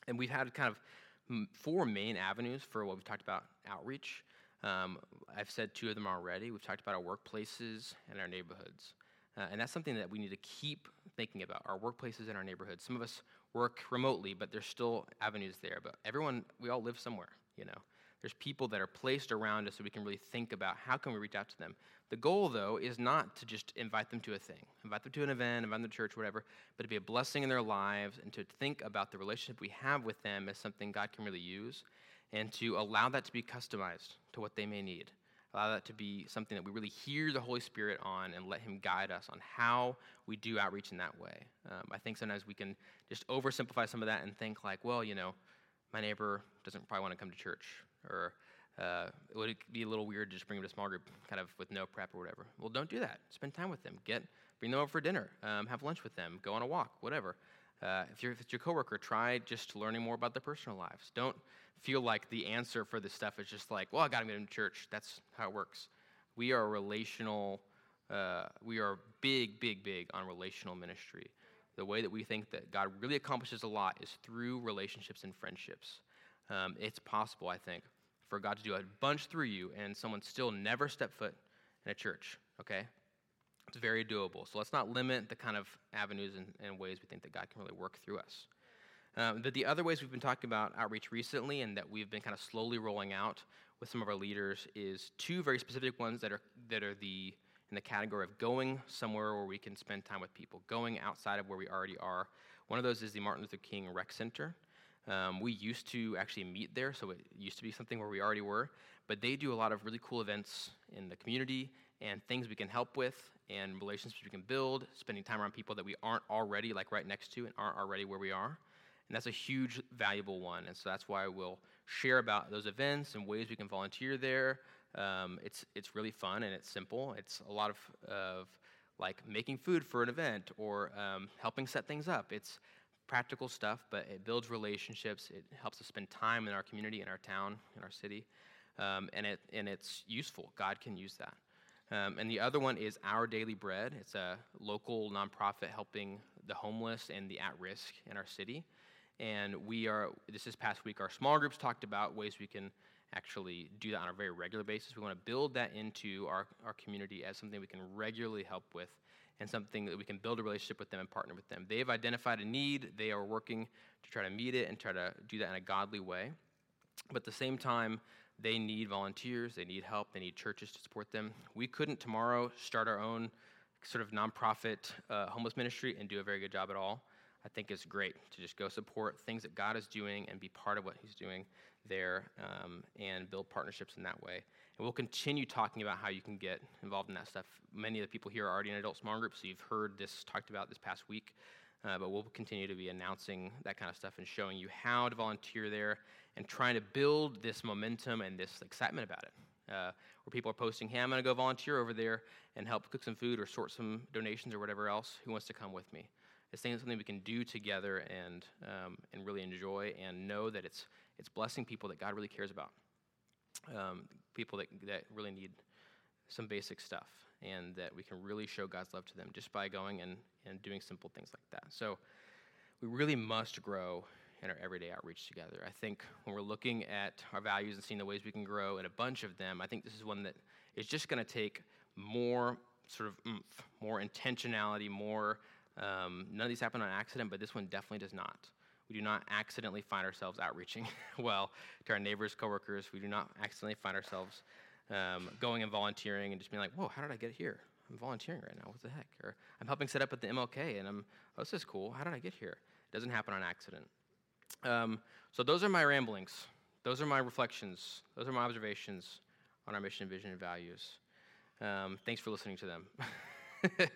And we've had kind of four main avenues for what we've talked about outreach. Um, I've said two of them already. We've talked about our workplaces and our neighborhoods. Uh, and that's something that we need to keep thinking about our workplaces and our neighborhoods. Some of us work remotely, but there's still avenues there. But everyone, we all live somewhere, you know. There's people that are placed around us so we can really think about how can we reach out to them. The goal, though, is not to just invite them to a thing, invite them to an event, invite them to church, whatever, but to be a blessing in their lives and to think about the relationship we have with them as something God can really use and to allow that to be customized to what they may need. Allow that to be something that we really hear the Holy Spirit on and let Him guide us on how we do outreach in that way. Um, I think sometimes we can just oversimplify some of that and think, like, well, you know, my neighbor doesn't probably want to come to church or uh, would it be a little weird to just bring them to a small group, kind of with no prep or whatever? Well, don't do that. Spend time with them. Get bring them over for dinner. Um, have lunch with them. Go on a walk. Whatever. Uh, if, you're, if it's your coworker, try just learning more about their personal lives. Don't feel like the answer for this stuff is just like, well, I got to get them to church. That's how it works. We are relational. Uh, we are big, big, big on relational ministry. The way that we think that God really accomplishes a lot is through relationships and friendships um, it's possible, I think, for God to do a bunch through you and someone still never step foot in a church, okay? It's very doable. So let's not limit the kind of avenues and, and ways we think that God can really work through us. Um, but the other ways we've been talking about outreach recently and that we've been kind of slowly rolling out with some of our leaders is two very specific ones that are, that are the, in the category of going somewhere where we can spend time with people, going outside of where we already are. One of those is the Martin Luther King Rec Center. Um, we used to actually meet there, so it used to be something where we already were. But they do a lot of really cool events in the community and things we can help with and relationships we can build, spending time around people that we aren't already like right next to and aren't already where we are. And that's a huge, valuable one. And so that's why we'll share about those events and ways we can volunteer there. Um, it's, it's really fun and it's simple. It's a lot of, of like making food for an event or um, helping set things up. It's practical stuff, but it builds relationships. It helps us spend time in our community, in our town, in our city, um, and it and it's useful. God can use that. Um, and the other one is Our Daily Bread. It's a local nonprofit helping the homeless and the at-risk in our city. And we are this is past week. Our small groups talked about ways we can actually do that on a very regular basis. We want to build that into our, our community as something we can regularly help with and something that we can build a relationship with them and partner with them. They've identified a need, they are working to try to meet it and try to do that in a godly way. But at the same time, they need volunteers, they need help, they need churches to support them. We couldn't tomorrow start our own sort of nonprofit uh, homeless ministry and do a very good job at all. I think it's great to just go support things that God is doing and be part of what He's doing there um, and build partnerships in that way. And we'll continue talking about how you can get involved in that stuff. Many of the people here are already in adult small groups, so you've heard this talked about this past week. Uh, but we'll continue to be announcing that kind of stuff and showing you how to volunteer there and trying to build this momentum and this excitement about it. Uh, where people are posting, hey, I'm going to go volunteer over there and help cook some food or sort some donations or whatever else. Who wants to come with me? It's something we can do together and, um, and really enjoy and know that it's, it's blessing people that God really cares about. Um, people that, that really need some basic stuff and that we can really show God's love to them just by going and, and doing simple things like that. So we really must grow in our everyday outreach together. I think when we're looking at our values and seeing the ways we can grow in a bunch of them, I think this is one that is just going to take more sort of oomph, more intentionality, more um, none of these happen on accident, but this one definitely does not. We do not accidentally find ourselves outreaching well to our neighbors, coworkers. We do not accidentally find ourselves um, going and volunteering and just being like, whoa, how did I get here? I'm volunteering right now. What the heck? Or I'm helping set up at the MLK and I'm, oh, this is cool. How did I get here? It doesn't happen on accident. Um, so those are my ramblings. Those are my reflections. Those are my observations on our mission, vision, and values. Um, thanks for listening to them.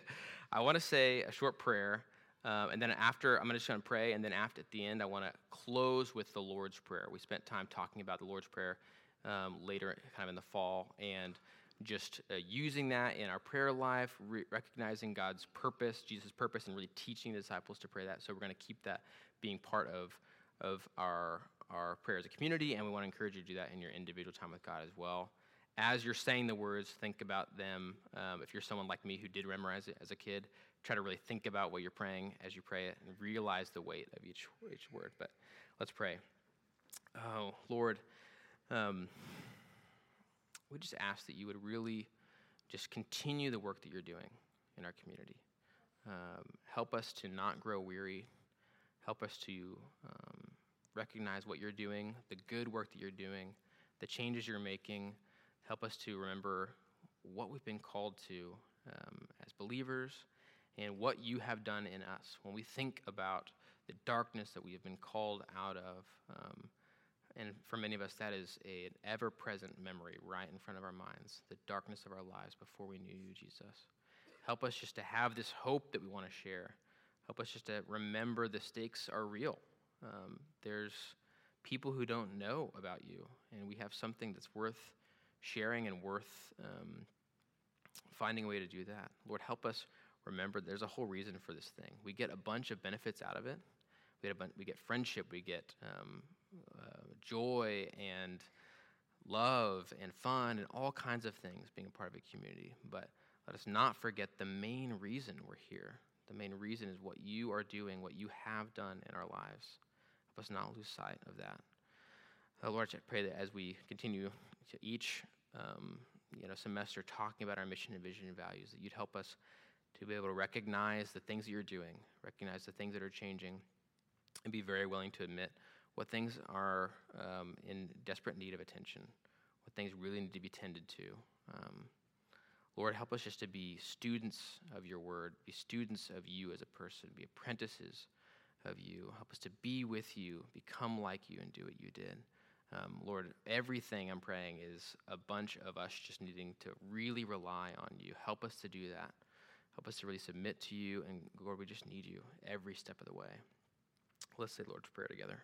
I want to say a short prayer, um, and then after, I'm just going to pray, and then after, at the end, I want to close with the Lord's Prayer. We spent time talking about the Lord's Prayer um, later, kind of in the fall, and just uh, using that in our prayer life, re- recognizing God's purpose, Jesus' purpose, and really teaching the disciples to pray that. So we're going to keep that being part of, of our, our prayer as a community, and we want to encourage you to do that in your individual time with God as well. As you're saying the words, think about them. Um, if you're someone like me who did memorize it as a kid, try to really think about what you're praying as you pray it and realize the weight of each, each word. But let's pray. Oh, Lord. Um, we just ask that you would really just continue the work that you're doing in our community. Um, help us to not grow weary. Help us to um, recognize what you're doing, the good work that you're doing, the changes you're making. Help us to remember what we've been called to um, as believers and what you have done in us. When we think about the darkness that we have been called out of, um, and for many of us, that is an ever present memory right in front of our minds, the darkness of our lives before we knew you, Jesus. Help us just to have this hope that we want to share. Help us just to remember the stakes are real. Um, there's people who don't know about you, and we have something that's worth sharing and worth um, finding a way to do that. Lord, help us remember there's a whole reason for this thing. We get a bunch of benefits out of it. We get, bunch, we get friendship, we get um, uh, joy and love and fun and all kinds of things being a part of a community. But let us not forget the main reason we're here. The main reason is what you are doing, what you have done in our lives. Help us not lose sight of that. Uh, Lord, I pray that as we continue to each um, you know, semester talking about our mission and vision and values, that you'd help us to be able to recognize the things that you're doing, recognize the things that are changing, and be very willing to admit what things are um, in desperate need of attention, what things really need to be tended to. Um, Lord, help us just to be students of your word, be students of you as a person, be apprentices of you. Help us to be with you, become like you, and do what you did. Um, Lord, everything I'm praying is a bunch of us just needing to really rely on you. Help us to do that. Help us to really submit to you. And Lord, we just need you every step of the way. Let's say Lord's Prayer together.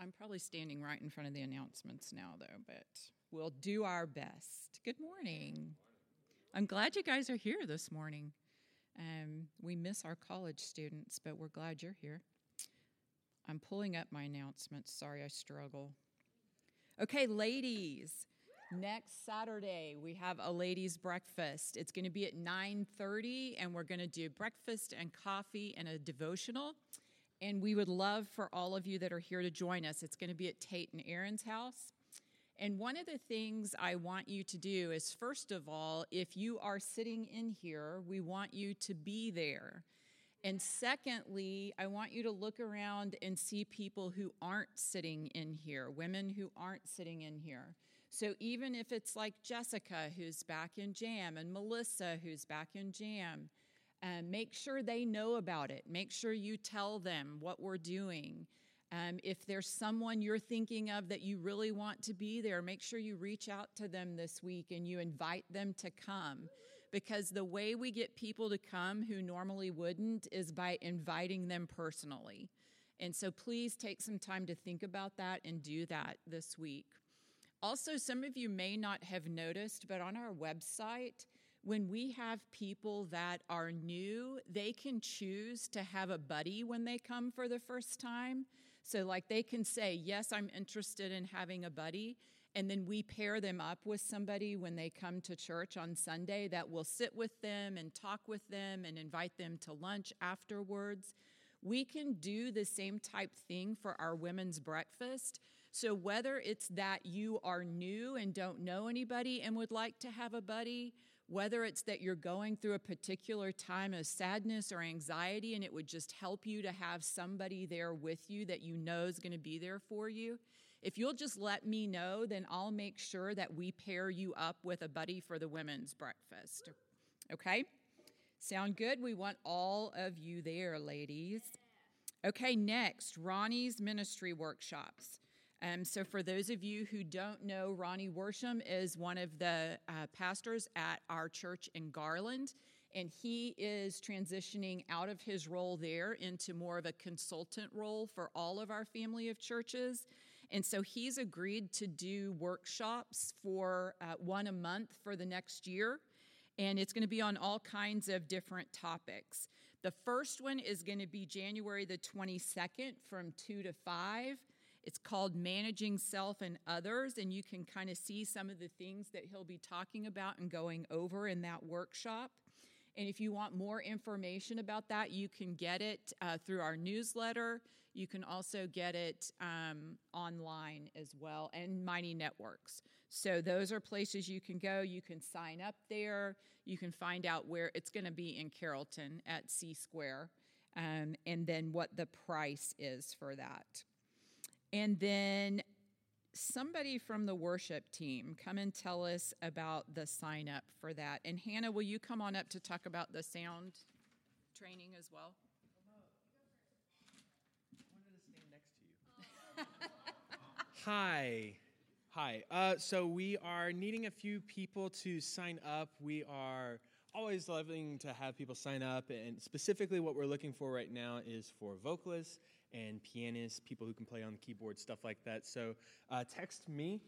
I'm probably standing right in front of the announcements now, though, but we'll do our best. Good morning. I'm glad you guys are here this morning. Um, we miss our college students, but we're glad you're here. I'm pulling up my announcements. Sorry, I struggle. Okay, ladies. Next Saturday we have a ladies breakfast. It's going to be at 9:30 and we're going to do breakfast and coffee and a devotional and we would love for all of you that are here to join us. It's going to be at Tate and Aaron's house. And one of the things I want you to do is, first of all, if you are sitting in here, we want you to be there. And secondly, I want you to look around and see people who aren't sitting in here, women who aren't sitting in here. So even if it's like Jessica, who's back in jam, and Melissa, who's back in jam, um, make sure they know about it. Make sure you tell them what we're doing. Um, if there's someone you're thinking of that you really want to be there, make sure you reach out to them this week and you invite them to come. Because the way we get people to come who normally wouldn't is by inviting them personally. And so please take some time to think about that and do that this week. Also, some of you may not have noticed, but on our website, when we have people that are new, they can choose to have a buddy when they come for the first time. So, like, they can say, Yes, I'm interested in having a buddy. And then we pair them up with somebody when they come to church on Sunday that will sit with them and talk with them and invite them to lunch afterwards. We can do the same type thing for our women's breakfast. So, whether it's that you are new and don't know anybody and would like to have a buddy, whether it's that you're going through a particular time of sadness or anxiety and it would just help you to have somebody there with you that you know is going to be there for you. If you'll just let me know, then I'll make sure that we pair you up with a buddy for the women's breakfast. Okay? Sound good? We want all of you there, ladies. Okay, next, Ronnie's ministry workshops. Um, so, for those of you who don't know, Ronnie Worsham is one of the uh, pastors at our church in Garland, and he is transitioning out of his role there into more of a consultant role for all of our family of churches. And so he's agreed to do workshops for uh, one a month for the next year. And it's going to be on all kinds of different topics. The first one is going to be January the 22nd from 2 to 5. It's called Managing Self and Others, and you can kind of see some of the things that he'll be talking about and going over in that workshop. And if you want more information about that, you can get it uh, through our newsletter. You can also get it um, online as well, and Mighty Networks. So those are places you can go. You can sign up there. You can find out where it's going to be in Carrollton at C Square, um, and then what the price is for that. And then somebody from the worship team come and tell us about the sign up for that. And Hannah, will you come on up to talk about the sound training as well? Hi. Hi. Uh, so we are needing a few people to sign up. We are always loving to have people sign up, and specifically what we're looking for right now is for vocalists and pianists, people who can play on the keyboard, stuff like that. So uh, text me.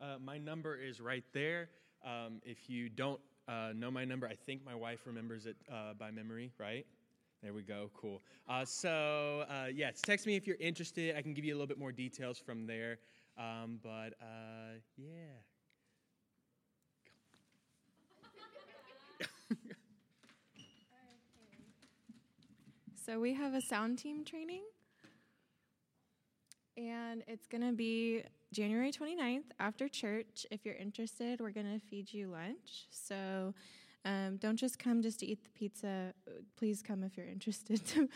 Uh, my number is right there. Um, if you don't uh, know my number, I think my wife remembers it uh, by memory, right? There we go. Cool. Uh, so, uh, yes, text me if you're interested. I can give you a little bit more details from there. Um, but, yeah. So we have a sound team training and it's going to be January 29th after church. If you're interested, we're going to feed you lunch. So um, don't just come just to eat the pizza. Please come if you're interested to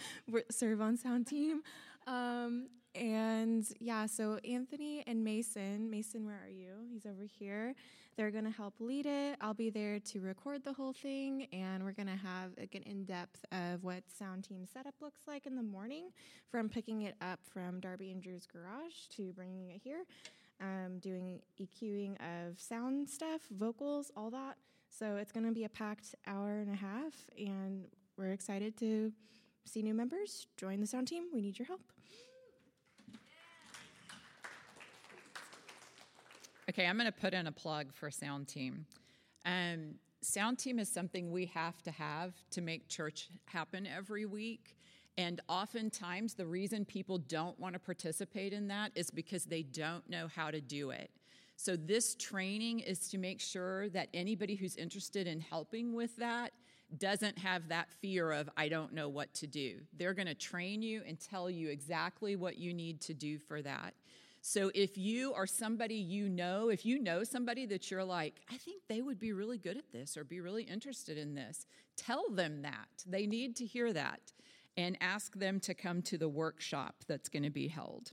serve on sound team. Um, and yeah, so Anthony and Mason, Mason, where are you? He's over here. They're going to help lead it. I'll be there to record the whole thing, and we're going to have like, an in depth of what sound team setup looks like in the morning from picking it up from Darby and Drew's garage to bringing it here, um, doing EQing of sound stuff, vocals, all that. So it's going to be a packed hour and a half, and we're excited to see new members join the sound team. We need your help. Okay, I'm going to put in a plug for Sound Team. Um, sound Team is something we have to have to make church happen every week. And oftentimes, the reason people don't want to participate in that is because they don't know how to do it. So, this training is to make sure that anybody who's interested in helping with that doesn't have that fear of, I don't know what to do. They're going to train you and tell you exactly what you need to do for that. So if you are somebody you know, if you know somebody that you're like, I think they would be really good at this or be really interested in this, tell them that. They need to hear that and ask them to come to the workshop that's going to be held.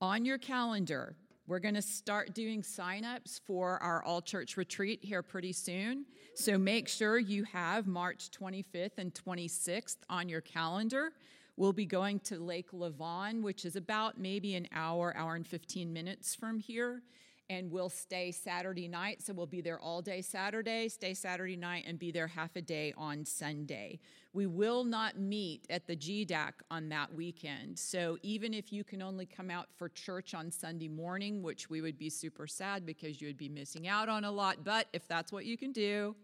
On your calendar, we're going to start doing signups for our all church retreat here pretty soon. So make sure you have March 25th and 26th on your calendar. We'll be going to Lake Lavon, which is about maybe an hour, hour and 15 minutes from here. And we'll stay Saturday night. So we'll be there all day Saturday, stay Saturday night, and be there half a day on Sunday. We will not meet at the GDAC on that weekend. So even if you can only come out for church on Sunday morning, which we would be super sad because you would be missing out on a lot, but if that's what you can do,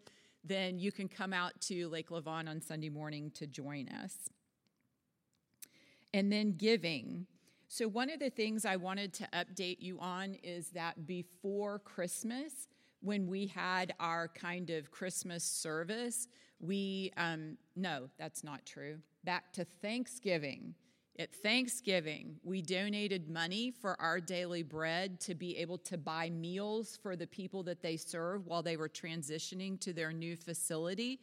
then you can come out to Lake Lavon on Sunday morning to join us. And then giving. So, one of the things I wanted to update you on is that before Christmas, when we had our kind of Christmas service, we, um, no, that's not true. Back to Thanksgiving At Thanksgiving, we donated money for our daily bread to be able to buy meals for the people that they serve while they were transitioning to their new facility.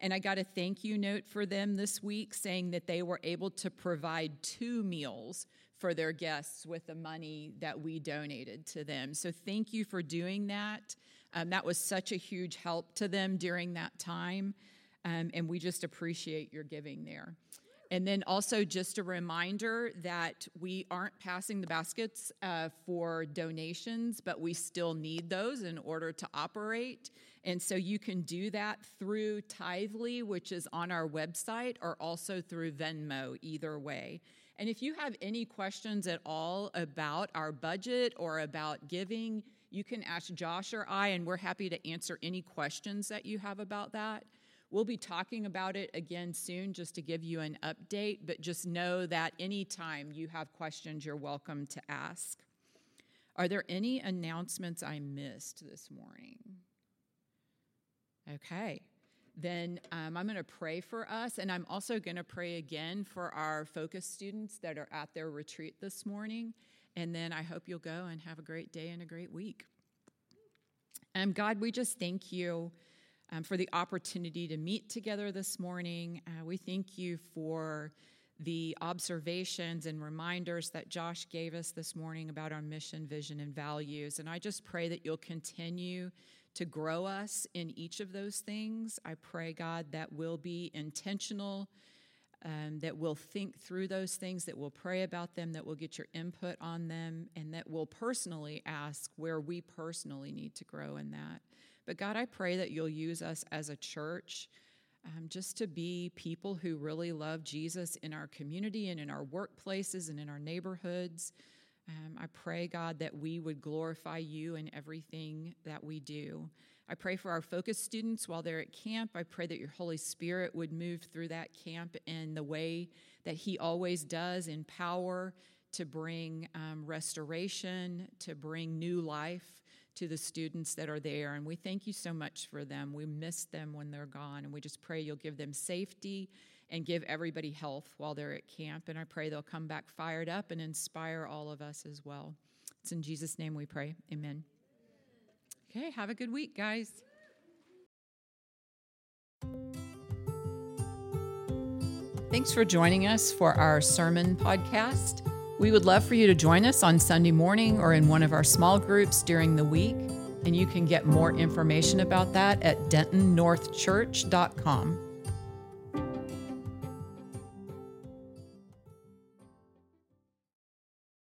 And I got a thank you note for them this week saying that they were able to provide two meals for their guests with the money that we donated to them. So thank you for doing that. Um, that was such a huge help to them during that time. Um, and we just appreciate your giving there. And then also just a reminder that we aren't passing the baskets uh, for donations, but we still need those in order to operate. And so you can do that through Tithely, which is on our website, or also through Venmo, either way. And if you have any questions at all about our budget or about giving, you can ask Josh or I, and we're happy to answer any questions that you have about that. We'll be talking about it again soon just to give you an update, but just know that anytime you have questions, you're welcome to ask. Are there any announcements I missed this morning? Okay, then um, I'm going to pray for us, and I'm also going to pray again for our focus students that are at their retreat this morning. And then I hope you'll go and have a great day and a great week. Um, God, we just thank you um, for the opportunity to meet together this morning. Uh, we thank you for the observations and reminders that Josh gave us this morning about our mission, vision, and values. And I just pray that you'll continue to grow us in each of those things. I pray, God, that we'll be intentional, um, that we'll think through those things, that we'll pray about them, that we'll get your input on them, and that we'll personally ask where we personally need to grow in that. But God, I pray that you'll use us as a church um, just to be people who really love Jesus in our community and in our workplaces and in our neighborhoods. Um, I pray, God, that we would glorify you in everything that we do. I pray for our focus students while they're at camp. I pray that your Holy Spirit would move through that camp in the way that He always does in power to bring um, restoration, to bring new life to the students that are there. And we thank you so much for them. We miss them when they're gone. And we just pray you'll give them safety and give everybody health while they're at camp. And I pray they'll come back fired up and inspire all of us as well. It's in Jesus' name we pray. Amen. Okay, have a good week, guys. Thanks for joining us for our sermon podcast. We would love for you to join us on Sunday morning or in one of our small groups during the week. And you can get more information about that at dentonnorthchurch.com.